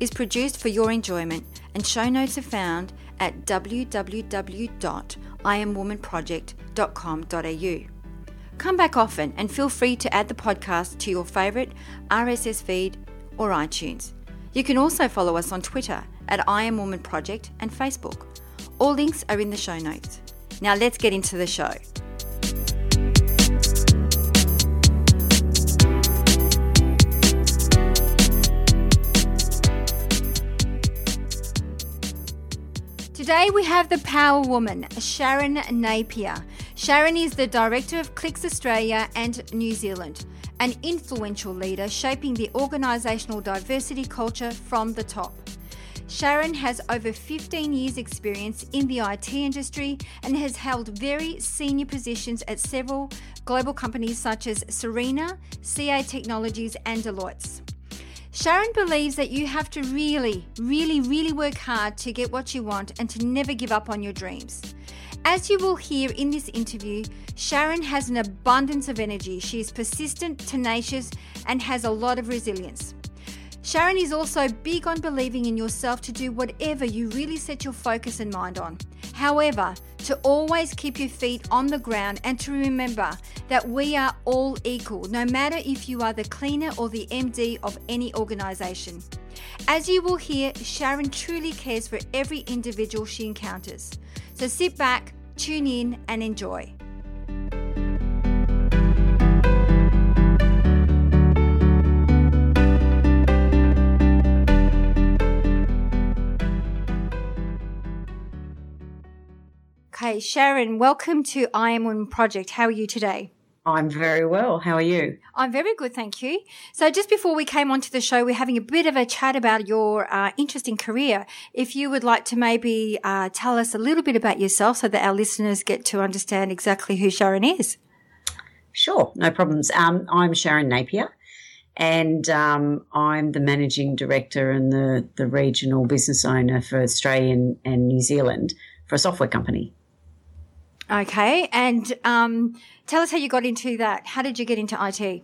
is produced for your enjoyment, and show notes are found at www.iamwomanproject.com.au. Come back often and feel free to add the podcast to your favourite RSS feed or iTunes. You can also follow us on Twitter at I Am Woman Project and Facebook. All links are in the show notes. Now let's get into the show. Today we have the power woman, Sharryn Napier. Sharryn is the director of Qlik's Australia and New Zealand, an influential leader shaping the organisational diversity culture from the top. Sharon has over 15 years' experience in the IT industry and has held very senior positions at several global companies such as Serena, CA Technologies, and Deloitte. Sharryn believes that you have to really, really, really work hard to get what you want and to never give up on your dreams. As you will hear in this interview, Sharryn has an abundance of energy. She is persistent, tenacious, and has a lot of resilience. Sharryn is also big on believing in yourself to do whatever you really set your focus and mind on. However, to always keep your feet on the ground and to remember that we are all equal, no matter if you are the cleaner or the MD of any organisation. As you will hear, Sharryn truly cares for every individual she encounters. So sit back, tune in, and enjoy. Okay, Sharryn, welcome to I Am Woman Project. How are you today? I'm very well. How are you? I'm very good, thank you. So, just before we came onto the show, we're having a bit of a chat about your uh, interesting career. If you would like to maybe uh, tell us a little bit about yourself so that our listeners get to understand exactly who Sharryn is. Sure, no problems. Um, I'm Sharryn Napier, and um, I'm the managing director and the, the regional business owner for Australia and New Zealand for a software company. Okay, and um, tell us how you got into that. How did you get into IT?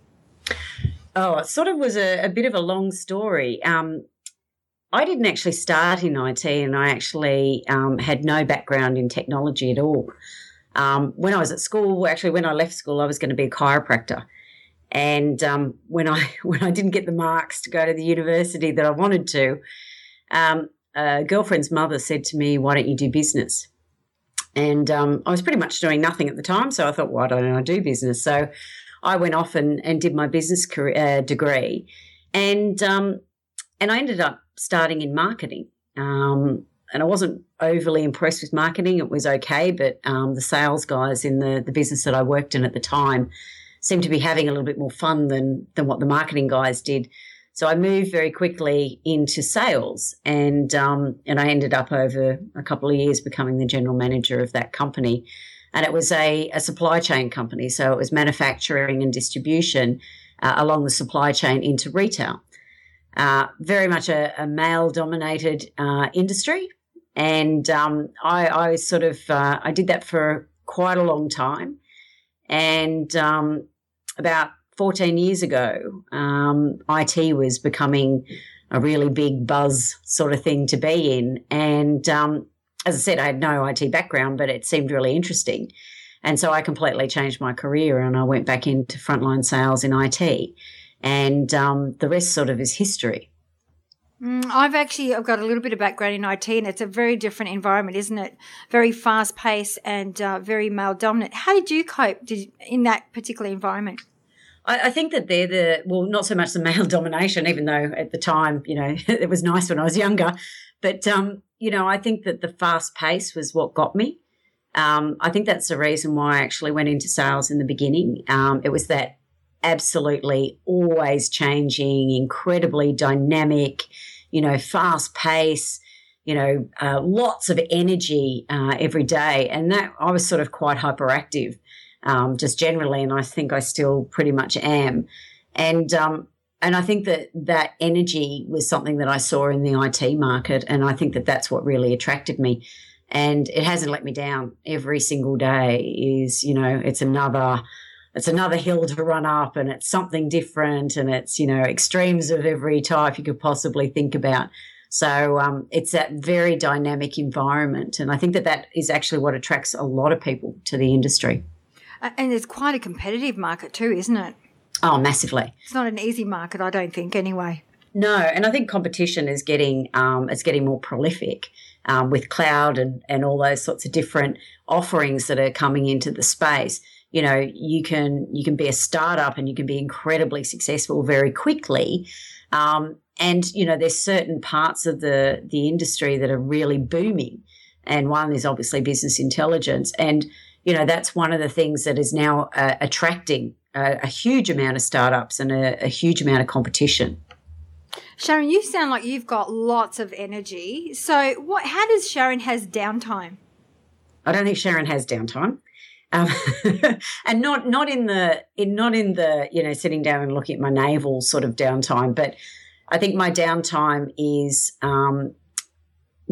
Oh, it sort of was a, a bit of a long story. Um, I didn't actually start in IT, and I actually um, had no background in technology at all. Um, when I was at school, actually, when I left school, I was going to be a chiropractor. And um, when I when I didn't get the marks to go to the university that I wanted to, um, a girlfriend's mother said to me, "Why don't you do business?" And um, I was pretty much doing nothing at the time. So I thought, why don't I do business? So I went off and, and did my business career, uh, degree. And, um, and I ended up starting in marketing. Um, and I wasn't overly impressed with marketing. It was okay, but um, the sales guys in the, the business that I worked in at the time seemed to be having a little bit more fun than, than what the marketing guys did. So I moved very quickly into sales, and um, and I ended up over a couple of years becoming the general manager of that company. And it was a, a supply chain company, so it was manufacturing and distribution uh, along the supply chain into retail. Uh, very much a, a male-dominated uh, industry, and um, I, I, sort of uh, I did that for quite a long time, and um, about 14 years ago, um, IT was becoming a really big buzz sort of thing to be in. And um, as I said, I had no IT background, but it seemed really interesting. And so I completely changed my career and I went back into frontline sales in IT. And um, the rest sort of is history. Mm, I've actually I've got a little bit of background in IT, and it's a very different environment, isn't it? Very fast paced and uh, very male dominant. How did you cope did, in that particular environment? I, I, think that they're the well, not so much the male domination, even though at the time, you know, it was nice when I was younger. But um, you know, I think that the fast pace was what got me. Um, I think that's the reason why I actually went into sales in the beginning. Um, it was that absolutely always changing, incredibly dynamic, you know, fast pace, you know, uh, lots of energy uh, every day. And that I was sort of quite hyperactive um, just generally. And I think I still pretty much am. And, um, and I think that that energy was something that I saw in the IT market. And I think that that's what really attracted me. And it hasn't let me down every single day is, you know, it's another, it's another hill to run up and it's something different and it's, you know, extremes of every type you could possibly think about. So um, it's that very dynamic environment. And I think that that is actually what attracts a lot of people to the industry. And it's quite a competitive market too, isn't it? Oh, massively. It's not an easy market, I don't think, anyway. No, and I think competition is getting um, it's getting more prolific um, with cloud and, and all those sorts of different offerings that are coming into the space. You know, you can you can be a startup and you can be incredibly successful very quickly, um, and you know, there's certain parts of the the industry that are really booming, and one is obviously business intelligence, and you know that's one of the things that is now uh, attracting a, a, huge amount of startups and a, a huge amount of competition. Sharryn, you sound like you've got lots of energy. So, what? How does Sharryn has downtime? I don't think Sharryn has downtime. Um, and not not in the in not in the you know sitting down and looking at my navel sort of downtime, but I think my downtime is um,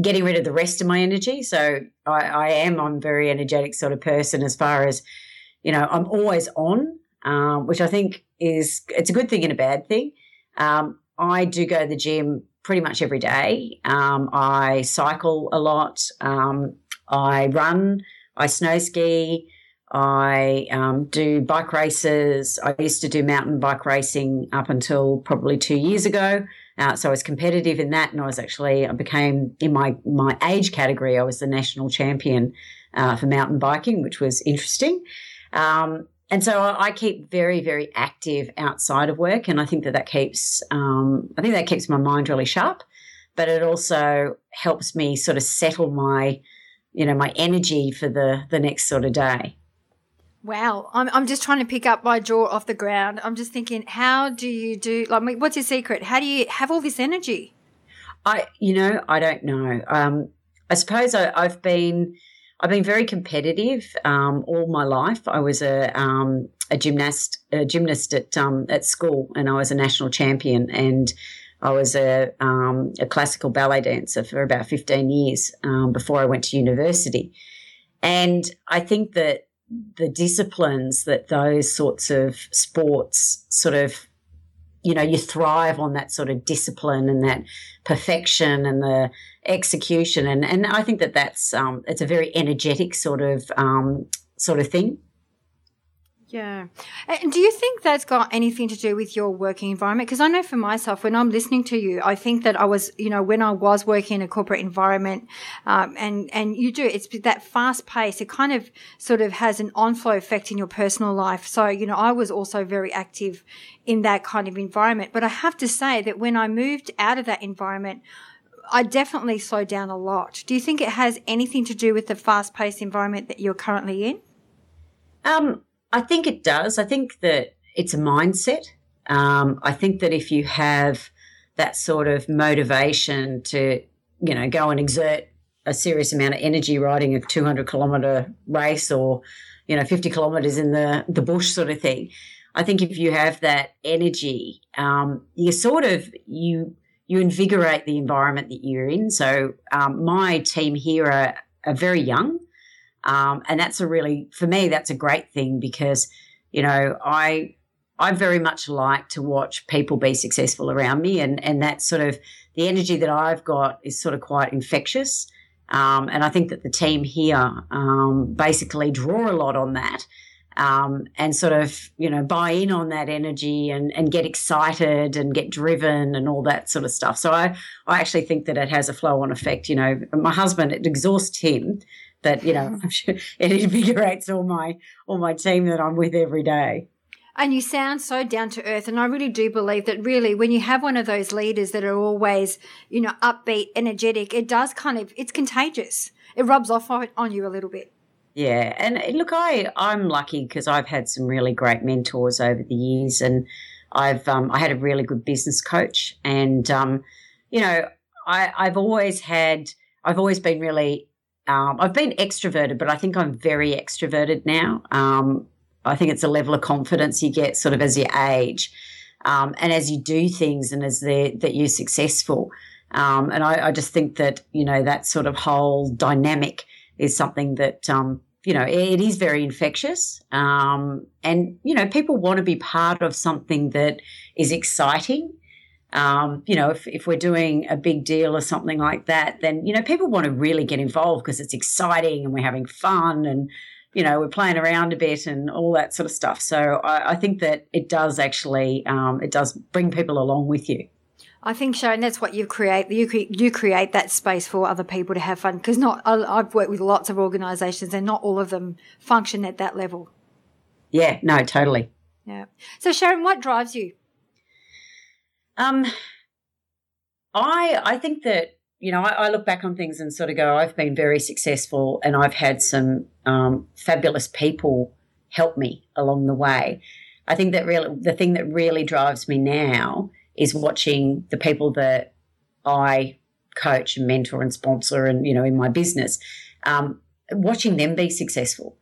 getting rid of the rest of my energy. So I, I, am, I'm very energetic sort of person as far as, you know, I'm always on, um, which I think is, it's a good thing and a bad thing. Um, I do go to the gym pretty much every day. Um, I cycle a lot. Um, I run, I snow ski. I um, do bike races. I used to do mountain bike racing up until probably two years ago. Uh, so I was competitive in that, and I was actually I became in my my age category. I was the national champion uh, for mountain biking, which was interesting. Um, and so I, I, keep very very active outside of work, and I think that that keeps um, I think that keeps my mind really sharp, but it also helps me sort of settle my you know my energy for the the next sort of day. Wow, I'm, I'm just trying to pick up my jaw off the ground. I'm just thinking, how do you do? Like, what's your secret? How do you have all this energy? I, you know, I don't know. Um, I suppose I, have been, I've been very competitive um, all my life. I was a um, a gymnast, a gymnast at um, at school, and I was a national champion, and I was a um, a classical ballet dancer for about 15 years um, before I went to university. And I think that the disciplines that those sorts of sports sort of you know you thrive on that sort of discipline and that perfection and the execution. And and I think that that's um, it's a very energetic sort of um, sort of thing yeah. And do you think that's got anything to do with your working environment? Because I know for myself, when I'm listening to you, I think that I was, you know, when I was working in a corporate environment, um, and, and you do, it's that fast pace. It kind of sort of has an onflow effect in your personal life. So, you know, I was also very active in that kind of environment. But I have to say that when I moved out of that environment, I definitely slowed down a lot. Do you think it has anything to do with the fast paced environment that you're currently in? Um, I think it does. I think that it's a mindset. Um, I think that if you have that sort of motivation to, you know, go and exert a serious amount of energy riding a 200 kilometer race or, you know, 50 kilometers in the, the bush sort of thing. I think if you have that energy, um, you sort of, you, you invigorate the environment that you're in. So um, my team here are, are very young. Um, and that's a really, for me, that's a great thing because, you know, I, I very much like to watch people be successful around me. And, and that sort of, the energy that I've got is sort of quite infectious. Um, and I think that the team here um, basically draw a lot on that. Um, and sort of, you know, buy in on that energy and, and get excited and get driven and all that sort of stuff. So I, I actually think that it has a flow on effect. You know, my husband, it exhausts him that you know it invigorates all my all my team that I'm with every day. And you sound so down to earth. And I really do believe that really when you have one of those leaders that are always, you know, upbeat, energetic, it does kind of, it's contagious. It rubs off on you a little bit. Yeah. And look, I, I'm lucky because I've had some really great mentors over the years and I've, um, I had a really good business coach and, um, you know, I, I've always had, I've always been really, um, I've been extroverted, but I think I'm very extroverted now. Um, I think it's a level of confidence you get sort of as you age. Um, and as you do things and as that you're successful. Um, and I, I, just think that, you know, that sort of whole dynamic is something that, um, you know, it is very infectious. Um, and, you know, people want to be part of something that is exciting. Um, you know, if, if we're doing a big deal or something like that, then, you know, people want to really get involved because it's exciting and we're having fun and, you know, we're playing around a bit and all that sort of stuff. So I, I think that it does actually, um, it does bring people along with you. I think so, and that's what you create. You you create that space for other people to have fun because not. I've worked with lots of organisations and not all of them function at that level. Yeah. No. Totally. Yeah. So Sharryn, what drives you? Um, I I think that you know, I, I, look back on things and sort of go, I've been very successful and I've had some um, fabulous people help me along the way. I think that really, the thing that really drives me now is watching the people that I coach and mentor and sponsor and, you know, in my business, um, watching them be successful.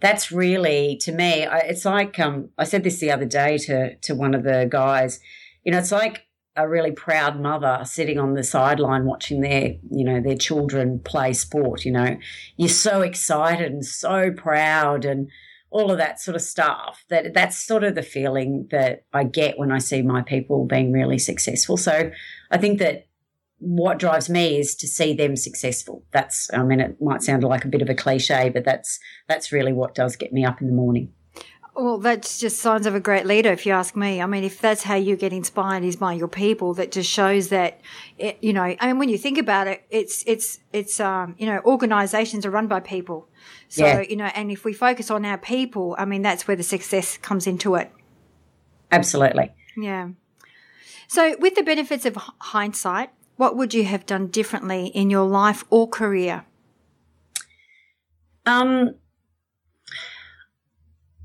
That's really, to me, I, it's like, um, I said this the other day to, to one of the guys, you know, it's like a really proud mother sitting on the sideline watching their you know their children play sport you know. You're so excited and so proud and all of that sort of stuff that that's sort of the feeling that I get when I see my people being really successful. So I think that what drives me is to see them successful. That's I mean it might sound like a bit of a cliche but that's that's really what does get me up in the morning well, that's just signs of a great leader, if you ask me. I mean, if that's how you get inspired is by your people, that just shows that, it, you know, I mean, when you think about it, it's, it's, it's, um, you know, organizations are run by people. So, yeah. you know, and if we focus on our people, I mean, that's where the success comes into it. Absolutely. Yeah. So, with the benefits of hindsight, what would you have done differently in your life or career? Um,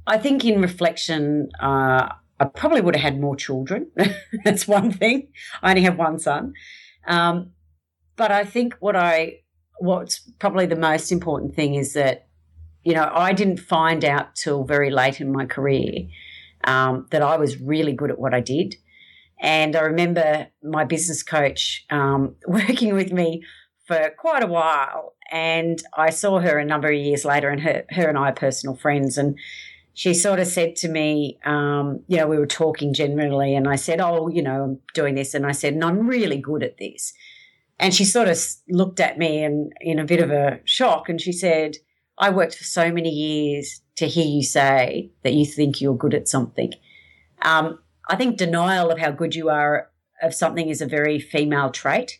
I think in reflection, uh, I probably would have had more children. That's one thing. I only have one son. Um, but I think what I, what's probably the most important thing is that, you know, I didn't find out till very late in my career um, that I was really good at what I did. And I remember my business coach um, working with me for quite a while. And I saw her a number of years later, and her, her and I are personal friends. And she sort of said to me, um, you know, we were talking generally, and I said, Oh, you know, I'm doing this. And I said, And I'm really good at this. And she sort of looked at me and in a bit of a shock, and she said, I worked for so many years to hear you say that you think you're good at something. Um, I think denial of how good you are of something is a very female trait.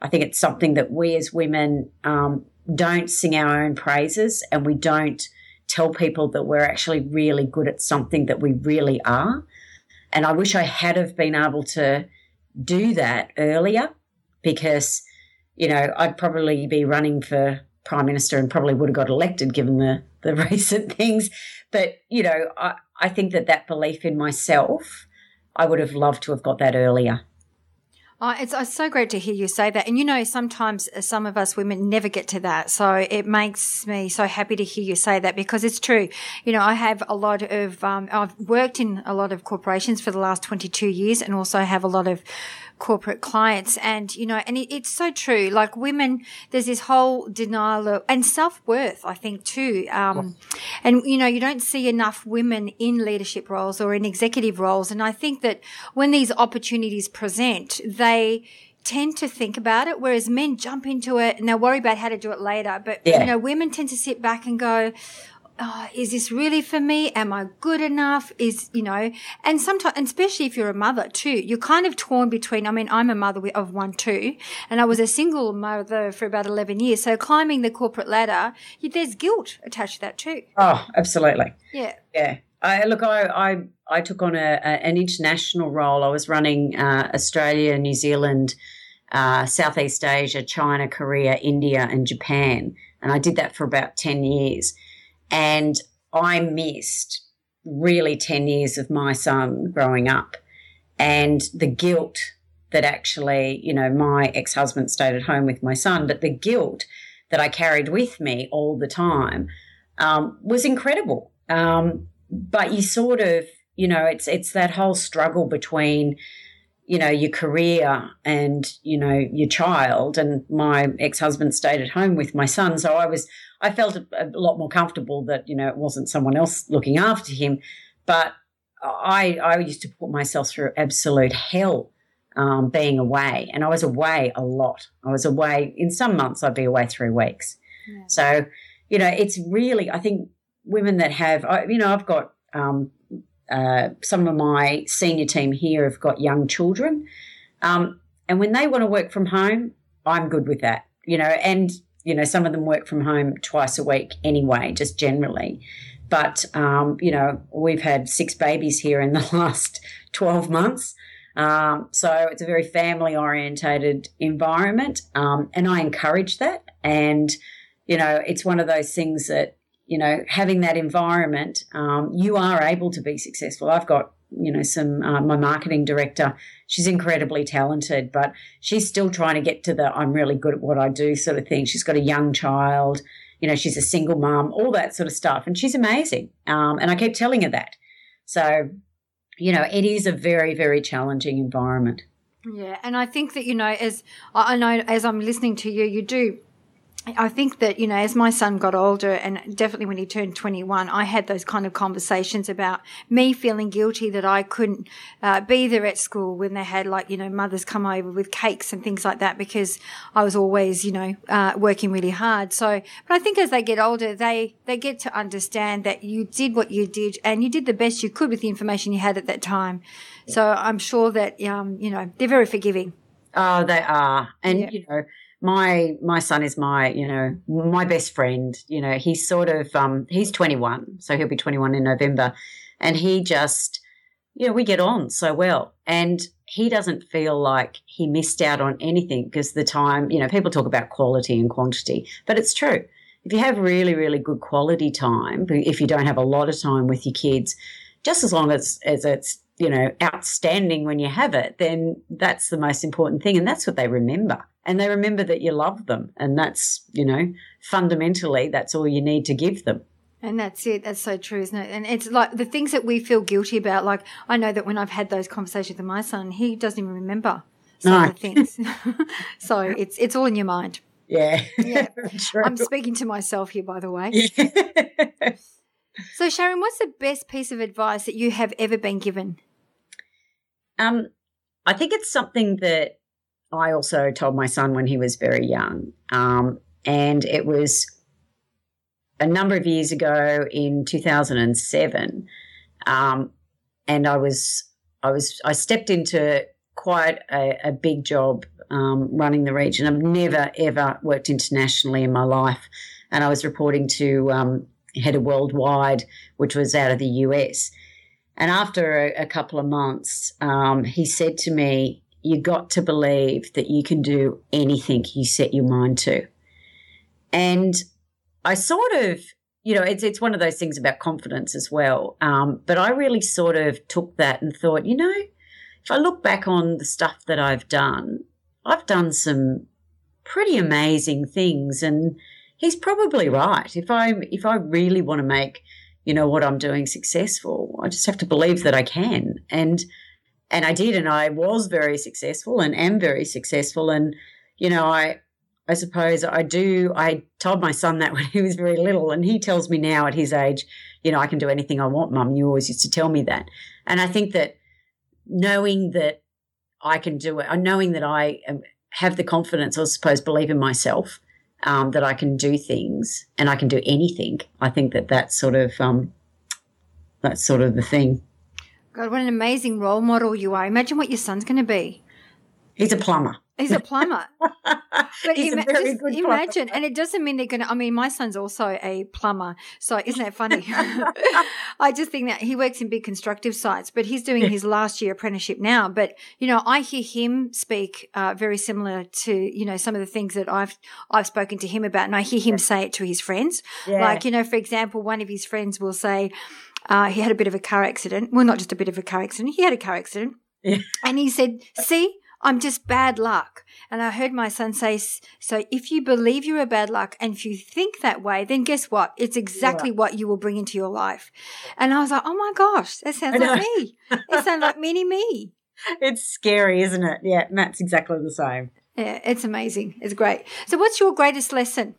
I think it's something that we as women um, don't sing our own praises and we don't tell people that we're actually really good at something that we really are. And I wish I had have been able to do that earlier because, you know, I'd probably be running for prime minister and probably would have got elected given the, the recent things. But, you know, I, I think that that belief in myself, I would have loved to have got that earlier. Oh, it's, it's, so great to hear you say that. And you know, sometimes uh, some of us women never get to that. So it makes me so happy to hear you say that because it's true. You know, I have a lot of, um, I've worked in a lot of corporations for the last 22 years and also have a lot of corporate clients. And, you know, and it, it's so true. Like women, there's this whole denial of, and self worth, I think too. Um, and, you know, you don't see enough women in leadership roles or in executive roles. And I think that when these opportunities present, they, tend to think about it, whereas men jump into it and they worry about how to do it later. But yeah. you know, women tend to sit back and go, oh, is this really for me? Am I good enough? Is, you know, and sometimes, and especially if you're a mother too, you're kind of torn between, I mean, I'm a mother of one too, and I was a single mother for about 11 years. So climbing the corporate ladder, there's guilt attached to that too. Oh, absolutely. Yeah. Yeah. I, look, I, I, I took on a, a, an international role. I was running uh, Australia, New Zealand, uh, Southeast Asia, China, Korea, India, and Japan. And I did that for about 10 years. And I missed really 10 years of my son growing up. And the guilt that actually, you know, my ex husband stayed at home with my son, but the guilt that I carried with me all the time um, was incredible. Um, but you sort of, you know, it's it's that whole struggle between, you know, your career and you know your child. And my ex husband stayed at home with my son, so I was I felt a, a lot more comfortable that you know it wasn't someone else looking after him, but I I used to put myself through absolute hell um, being away. And I was away a lot. I was away, in some months, I'd be away three weeks. Yeah. So, you know, it's really, I think women that have, you know, I've got um, uh, some of my senior team here have got young children. Um, and when they want to work from home, I'm good with that, you know, and, you know, some of them work from home twice a week anyway, just generally. But, um, you know, we've had six babies here in the last 12 months. Um, so it's a very family orientated environment. Um, and I encourage that. And, you know, it's one of those things that, you know, having that environment, um, you are able to be successful. I've got, you know, some, uh, my marketing director, she's incredibly talented, but she's still trying to get to the I'm really good at what I do sort of thing. She's got a young child, you know, she's a single mom, all that sort of stuff. And she's amazing. Um, and I keep telling her that. So you know, it is a very, very challenging environment. Yeah, and I think that you know, as I know, as I'm listening to you, you do I think that, you know, as my son got older and definitely when he turned 21, I had those kind of conversations about me feeling guilty that I couldn't uh, be there at school when they had like, you know, mothers come over with cakes and things like that because I was always, you know, uh, working really hard. So, but I think as they get older, they, they get to understand that you did what you did and you did the best you could with the information you had at that time. So I'm sure that, um, you know, they're very forgiving. Oh, they are. And, yeah. you know, my my son is my you know my best friend you know he's sort of um he's 21 so he'll be 21 in november. And he just you know we get on so well. And he doesn't feel like he missed out on anything because the time you know people talk about quality and quantity but it's true. If you have really really good quality time if you don't have a lot of time with your kids just as long as as it's you know outstanding when you have it then that's the most important thing and that's what they remember and they remember that you love them. And that's, you know, fundamentally, that's all you need to give them. And that's it. That's so true, isn't it? And it's like the things that we feel guilty about. Like I know that when I've had those conversations with my son, he doesn't even remember some no. of the things. so it's it's all in your mind. Yeah. Yeah. I'm speaking to myself here, by the way. Yeah. so Sharryn, what's the best piece of advice that you have ever been given? Um, I think it's something that I also told my son when he was very young. Um, and it was a number of years ago in 2007. Um, and I was, I was, I stepped into quite a, a big job um, running the region. I've never ever worked internationally in my life, and I was reporting to um, head of worldwide, which was out of the US. And after a, a couple of months, um, he said to me, you got to believe that you can do anything you set your mind to. And I sort of, you know, it's it's one of those things about confidence as well. Um, but I really sort of took that and thought, you know, if I look back on the stuff that I've done, I've done some pretty amazing things, and he's probably right. If I if I really want to make, you know, what I'm doing successful, I just have to believe that I can. And and I did, and I was very successful and am very successful. And, you know, I, I suppose I do. I told my son that when he was very little, and he tells me now at his age, you know, I can do anything I want, mum. You always used to tell me that. And I think that knowing that I can do it, uh, knowing that I have the confidence, I suppose, believe in myself, um, that I can do things and I can do anything. I think that that's sort of um, that's sort of the thing. God, what an amazing role model you are. Imagine what your son's going to be. He's a plumber. He's a plumber. but He's ima- a very good imagine, and it doesn't mean they're going to. I mean, my son's also a plumber, so isn't that funny? I just think that he works in big constructive sites, but he's doing his last year apprenticeship now. But you know, I hear him speak uh, very similar to you know some of the things that I've I've spoken to him about, and I hear him say it to his friends. Yeah. Like you know, for example, one of his friends will say uh, he had a bit of a car accident. Well, not just a bit of a car accident. He had a car accident. Yeah. And he said, see, I'm just bad luck. And I heard my son say, so if you believe you're a bad luck and if you think that way, then guess what? It's exactly yeah. what you will bring into your life. And I was like, oh my gosh, that sounds like me. It sounds like mini me. It's scary, isn't it? Yeah, Matt's exactly the same. Yeah, it's amazing. It's great. So, what's your greatest lesson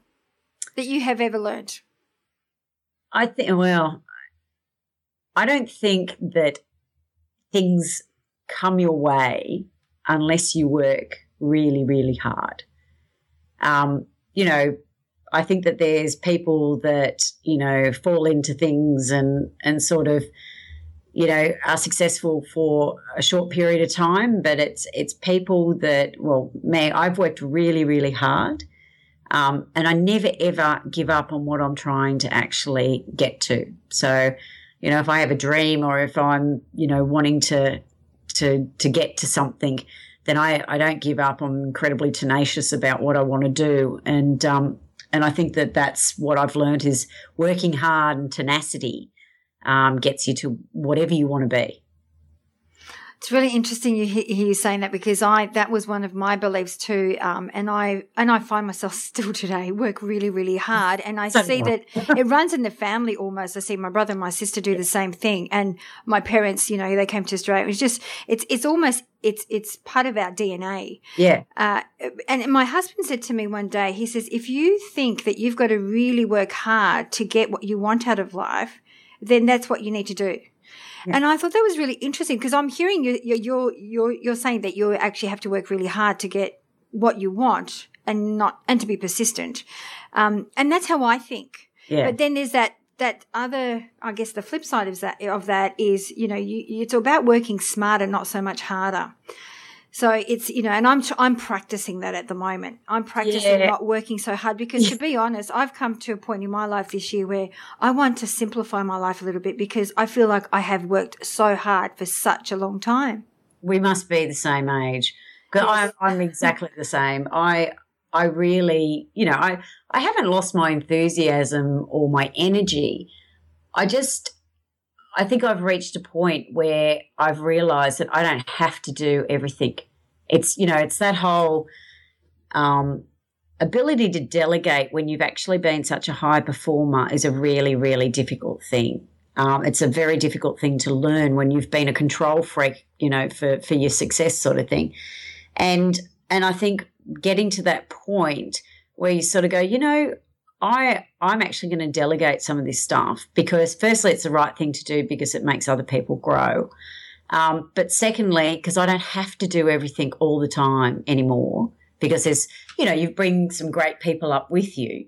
that you have ever learned? I think, well, I don't think that things come your way unless you work really, really hard. Um, you know, I think that there's people that, you know, fall into things and, and sort of, you know, are successful for a short period of time, but it's it's people that well, me, I've worked really, really hard. Um, and I never ever give up on what I'm trying to actually get to. So, you know, if I have a dream or if I'm, you know, wanting to to to get to something, then I, I don't give up. I'm incredibly tenacious about what I want to do, and um, and I think that that's what I've learned is working hard and tenacity um, gets you to whatever you want to be. It's really interesting you hear you saying that because I that was one of my beliefs too, um, and I and I find myself still today work really really hard, and I see that it runs in the family almost. I see my brother and my sister do the same thing, and my parents, you know, they came to Australia. It's just it's it's almost it's it's part of our DNA. Yeah. Uh, and my husband said to me one day, he says, if you think that you've got to really work hard to get what you want out of life, then that's what you need to do. Yeah. And I thought that was really interesting because I'm hearing you, you're, you're, you're saying that you actually have to work really hard to get what you want and not, and to be persistent. Um, and that's how I think. Yeah. But then there's that, that other, I guess the flip side of that, of that is, you know, you, it's about working smarter, not so much harder. So it's you know, and I'm I'm practicing that at the moment. I'm practicing yeah. not working so hard because to be honest, I've come to a point in my life this year where I want to simplify my life a little bit because I feel like I have worked so hard for such a long time. We must be the same age. Yes. I'm exactly the same. I I really, you know, I I haven't lost my enthusiasm or my energy. I just I think I've reached a point where I've realized that I don't have to do everything. It's, you know, it's that whole um, ability to delegate when you've actually been such a high performer is a really, really difficult thing. Um, it's a very difficult thing to learn when you've been a control freak, you know, for, for your success sort of thing. And, and I think getting to that point where you sort of go, you know, I I'm actually going to delegate some of this stuff because firstly it's the right thing to do because it makes other people grow. Um, but secondly, because I don't have to do everything all the time anymore because there's you know you bring some great people up with you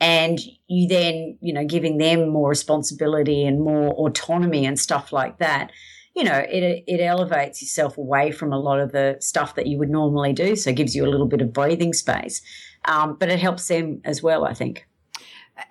and you then you know giving them more responsibility and more autonomy and stuff like that you know it it elevates yourself away from a lot of the stuff that you would normally do so it gives you a little bit of breathing space um, but it helps them as well, I think.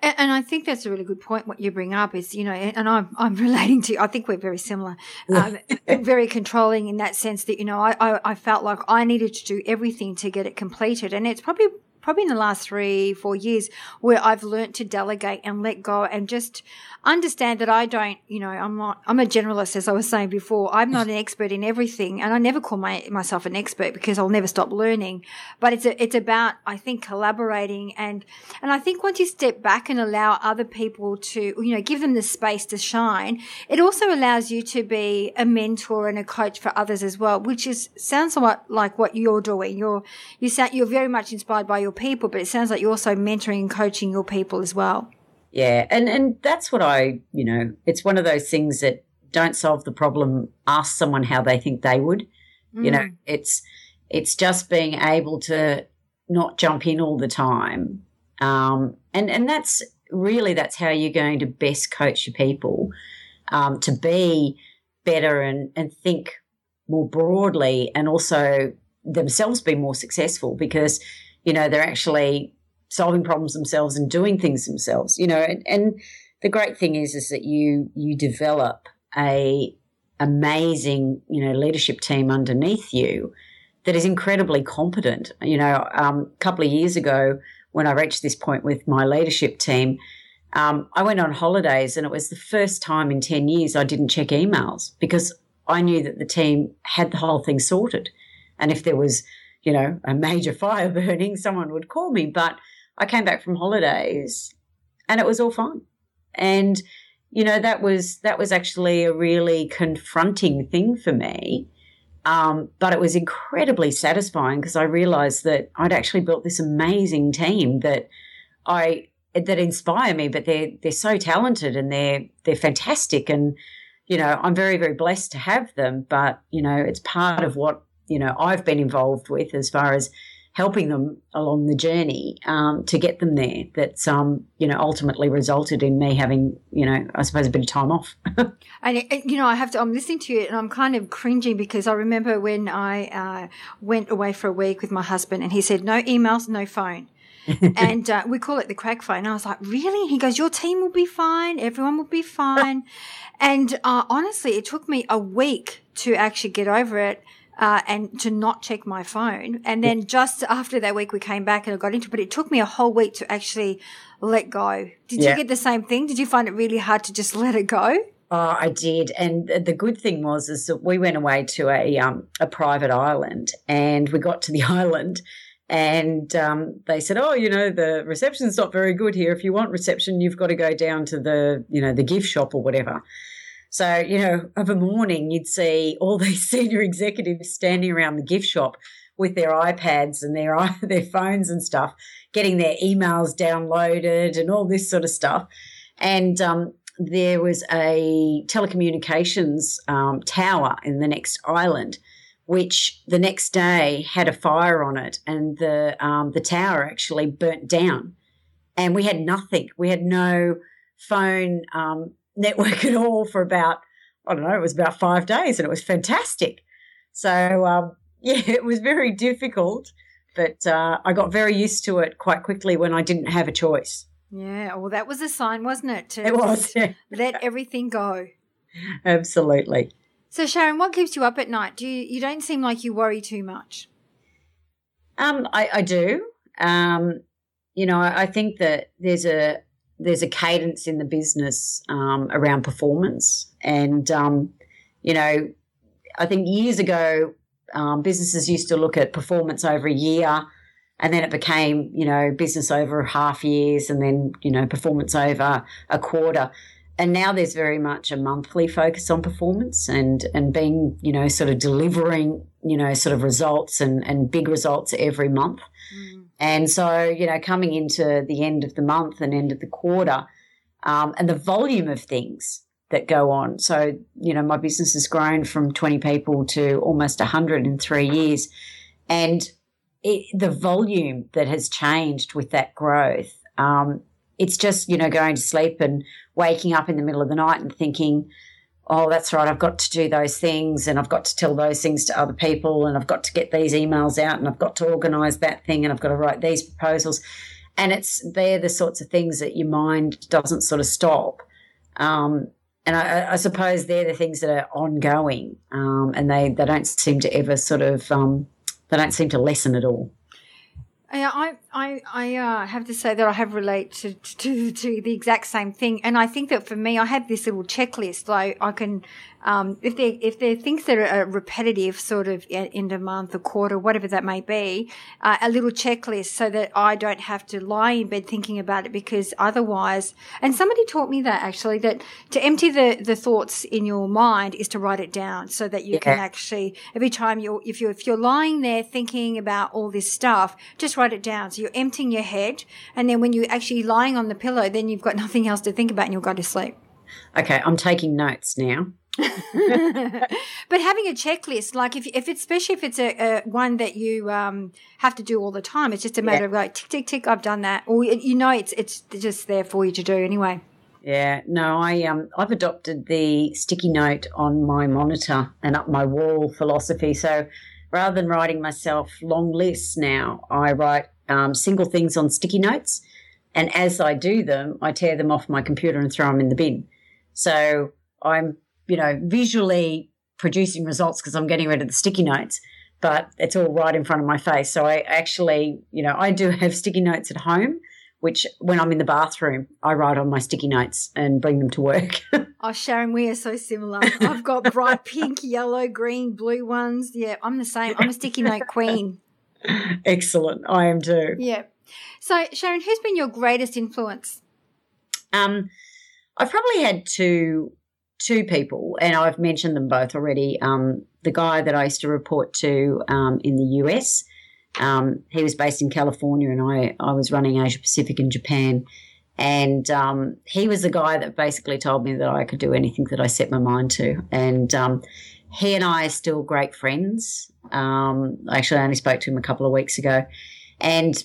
And I think that's a really good point. What you bring up is, you know, and I'm I'm relating to. I think we're very similar, um, very controlling in that sense that you know I, I I felt like I needed to do everything to get it completed, and it's probably probably in the last three, four years where I've learned to delegate and let go and just understand that I don't, you know, I'm not, I'm a generalist, as I was saying before. I'm not an expert in everything and I never call my, myself an expert because I'll never stop learning. But it's, a, it's about, I think, collaborating and, and I think once you step back and allow other people to, you know, give them the space to shine, it also allows you to be a mentor and a coach for others as well, which is, sounds somewhat like what you're doing. You're, you sound, you're very much inspired by your people, but it sounds like you're also mentoring and coaching your people as well. Yeah, and and that's what I, you know, it's one of those things that don't solve the problem. Ask someone how they think they would. Mm. You know, mm. it's it's just being able to not jump in all the time, um, and and that's really that's how you're going to best coach your people um, to be better and and think more broadly, and also themselves be more successful because you know, they're actually solving problems themselves and doing things themselves, you know, and, and the great thing is, is that you, you develop a amazing, you know, leadership team underneath you that is incredibly competent. You know, um, a couple of years ago, when I reached this point with my leadership team, um, I went on holidays and it was the first time in 10 years I didn't check emails because I knew that the team had the whole thing sorted. And if there was, you know, a major fire burning, someone would call me. But I came back from holidays and it was all fine. And, you know, that was that was actually a really confronting thing for me. Um, but it was incredibly satisfying because I realized that I'd actually built this amazing team that I that inspire me, but they're they're so talented and they're they're fantastic and you know, I'm very, very blessed to have them, but, you know, it's part of what, you know, I've been involved with as far as helping them along the journey um, to get them there. That's, um, you know, ultimately resulted in me having, you know, I suppose a bit of time off. and, you know, I have to, I'm listening to you and I'm kind of cringing because I remember when I uh, went away for a week with my husband and he said, no emails, no phone. and uh, we call it the crack phone. And I was like, really? He goes, your team will be fine. Everyone will be fine. and uh, honestly, it took me a week to actually get over it. Uh, and to not check my phone. And then just after that week, we came back and I got into it, but it took me a whole week to actually let go. Did yeah. you get the same thing? Did you find it really hard to just let it go? Oh, I did, and the good thing was is that we went away to a um, a private island, and we got to the island, and um, they said, "Oh, you know, the reception's not very good here. If you want reception, you've got to go down to the, you know, the gift shop or whatever." So, you know, of a morning, you'd see all these senior executives standing around the gift shop with their iPads and their their phones and stuff, getting their emails downloaded and all this sort of stuff. And um, there was a telecommunications um, tower in the next island which the next day had a fire on it, and the um, the tower actually burnt down, and we had nothing. We had no phone um, network at all for about I don't know. It was about five days, and it was fantastic. So um, yeah, it was very difficult, but uh, I got very used to it quite quickly when I didn't have a choice. Yeah, well, that was a sign, wasn't it? To it was. Yeah. let everything go. Absolutely. So Sharryn, what keeps you up at night? Do you, you don't seem like you worry too much? Um, I, I do. Um, you know, I, I, think that there's a there's a cadence in the business um, around performance, and um, you know, I think years ago, um, businesses used to look at performance over a year, and then it became you know business over half years, and then you know performance over a quarter. And now there's very much a monthly focus on performance and and being you know sort of delivering you know sort of results and and big results every month. Mm. And so you know coming into the end of the month and end of the quarter um, and the volume of things that go on. So you know my business has grown from 20 people to almost 100 in three years. And it, the volume that has changed with that growth um, it's just you know going to sleep and waking up in the middle of the night and thinking oh that's right i've got to do those things and i've got to tell those things to other people and i've got to get these emails out and i've got to organize that thing and i've got to write these proposals. And it's they're the sorts of things that your mind doesn't sort of stop. Um, and I, I, suppose they're the things that are ongoing um, and they, they don't seem to ever sort of um, they don't seem to lessen at all I I I uh, have to say that I have related to, to, to the exact same thing, and I think that for me, I have this little checklist. Like I can um, if they if they're things that are repetitive, sort of in a month, a quarter, whatever that may be, uh, a little checklist so that I don't have to lie in bed thinking about it because otherwise. And somebody taught me that actually that to empty the the thoughts in your mind is to write it down so that you yeah. can actually every time you if you if you're lying there thinking about all this stuff, just write it down. So you're emptying your head, and then when you're actually lying on the pillow, then you've got nothing else to think about, and you'll go to sleep. Okay, I'm taking notes now. but having a checklist, like if, if it's, especially if it's a, a one that you um, have to do all the time, it's just a matter yeah. of like tick tick tick. I've done that, or you know, it's it's just there for you to do anyway. Yeah, no, I um, I've adopted the sticky note on my monitor and up my wall philosophy. So rather than writing myself long lists now, I write um, single things on sticky notes, and as I do them, I tear them off my computer and throw them in the bin. So I'm you know, visually producing results because I'm getting rid of the sticky notes, but it's all right in front of my face. So I actually, you know, I do have sticky notes at home which when I'm in the bathroom, I write on my sticky notes and bring them to work. oh, Sharryn, we are so similar. I've got bright pink, yellow, green, blue ones. Yeah, I'm the same. I'm a sticky note queen. Excellent. I am too. Yeah. So, Sharryn, who's been your greatest influence? Um, I've probably had two two people, and I've mentioned them both already. Um, the guy that I used to report to um, in the US, um, he was based in California, and I, I was running Asia Pacific in Japan. And um, he was the guy that basically told me that I could do anything that I set my mind to. And um, he and I are still great friends. Um, actually, I only spoke to him a couple of weeks ago. And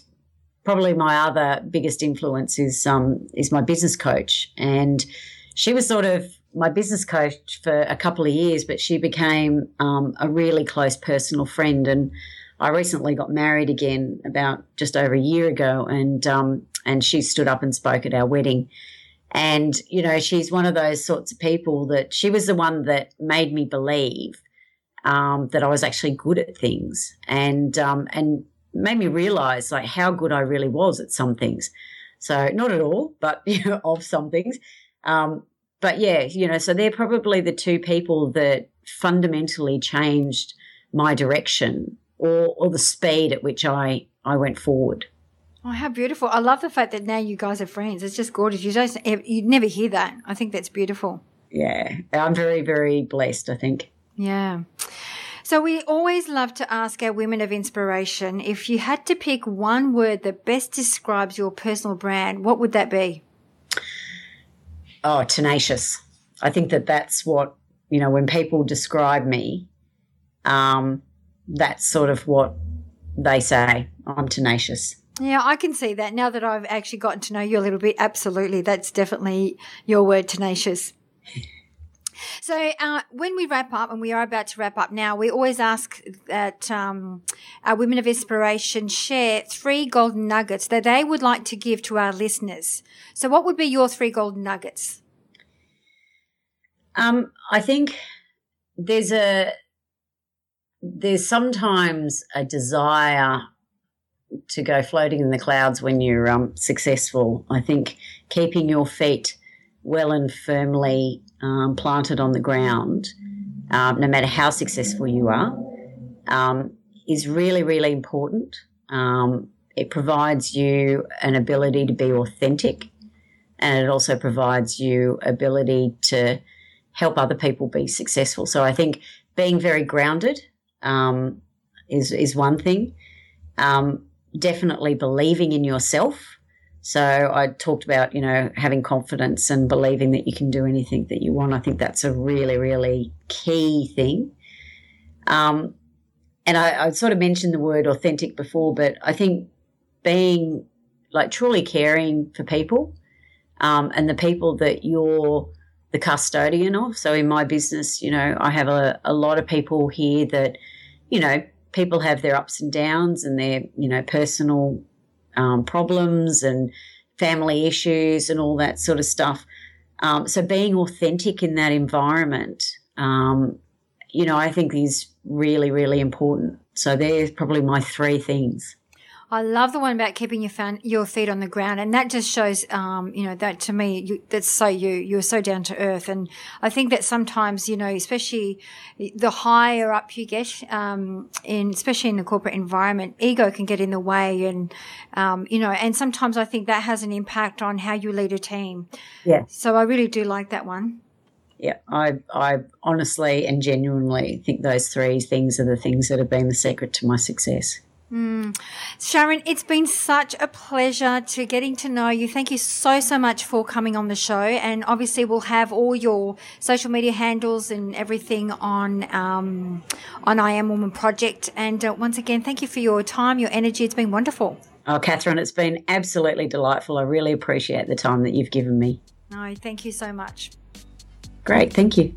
probably my other biggest influence is um, is my business coach, and she was sort of my business coach for a couple of years, but she became um, a really close personal friend. And I recently got married again about just over a year ago, and um, and she stood up and spoke at our wedding. And you know, she's one of those sorts of people that she was the one that made me believe um, that I was actually good at things, and um, and made me realize like how good I really was at some things. So not at all, but you know, of some things. Um, but yeah, you know, so they're probably the two people that fundamentally changed my direction or, or the speed at which I, I went forward. Oh, how beautiful. I love the fact that now you guys are friends. It's just gorgeous. You don't, you never hear that. I think that's beautiful. Yeah. I'm very, very blessed, I think. Yeah. So we always love to ask our women of inspiration if you had to pick one word that best describes your personal brand, what would that be? Oh, tenacious. I think that that's what, you know, when people describe me, um, that's sort of what they say. I'm tenacious. Yeah, I can see that now that I've actually gotten to know you a little bit. Absolutely. That's definitely your word, tenacious. So uh, when we wrap up, and we are about to wrap up now, we always ask that um, our women of inspiration share three golden nuggets that they would like to give to our listeners. So, what would be your three golden nuggets? Um, I think there's a there's sometimes a desire to go floating in the clouds when you're um, successful. I think keeping your feet well and firmly um, planted on the ground, um, no matter how successful you are, um, is really, really important. Um, it provides you an ability to be authentic, and it also provides you ability to help other people be successful. So I think being very grounded um, is is one thing. Um, definitely believing in yourself so I talked about, you know, having confidence and believing that you can do anything that you want. I think that's a really, really key thing. Um, and I, I sort of mentioned the word authentic before, but I think being like truly caring for people um, and the people that you're the custodian of. So in my business, you know, I have a, a lot of people here that, you know, people have their ups and downs and their, you know, personal um, problems and family issues and all that sort of stuff. Um, so being authentic in that environment, um, you know, I think is really, really important. So there's probably my three things. I love the one about keeping your fan, your feet on the ground, and that just shows, um, you know, that to me, you, that's so you. You're so down to earth, and I think that sometimes, you know, especially the higher up you get, um, in especially in the corporate environment, ego can get in the way, and um, you know, and sometimes I think that has an impact on how you lead a team. Yeah. So I really do like that one. Yeah, I I honestly and genuinely think those three things are the things that have been the secret to my success. Mm. Sharryn, it's been such a pleasure to getting to know you. Thank you so, so much for coming on the show. And obviously, we'll have all your social media handles and everything on um, on I Am Woman Project. And uh, once again, thank you for your time, your energy. It's been wonderful. Oh, Catherine, it's been absolutely delightful. I really appreciate the time that you've given me. No, thank you so much. Great, thank you.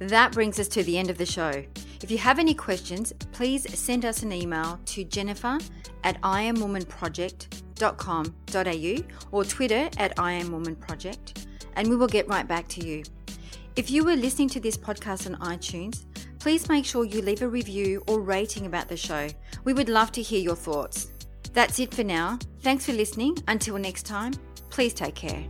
That brings us to the end of the show. If you have any questions, please send us an email to jennifer at iamwomanproject.com.au or Twitter at iamwomanproject, and we will get right back to you. If you were listening to this podcast on iTunes, please make sure you leave a review or rating about the show. We would love to hear your thoughts. That's it for now. Thanks for listening. Until next time, please take care.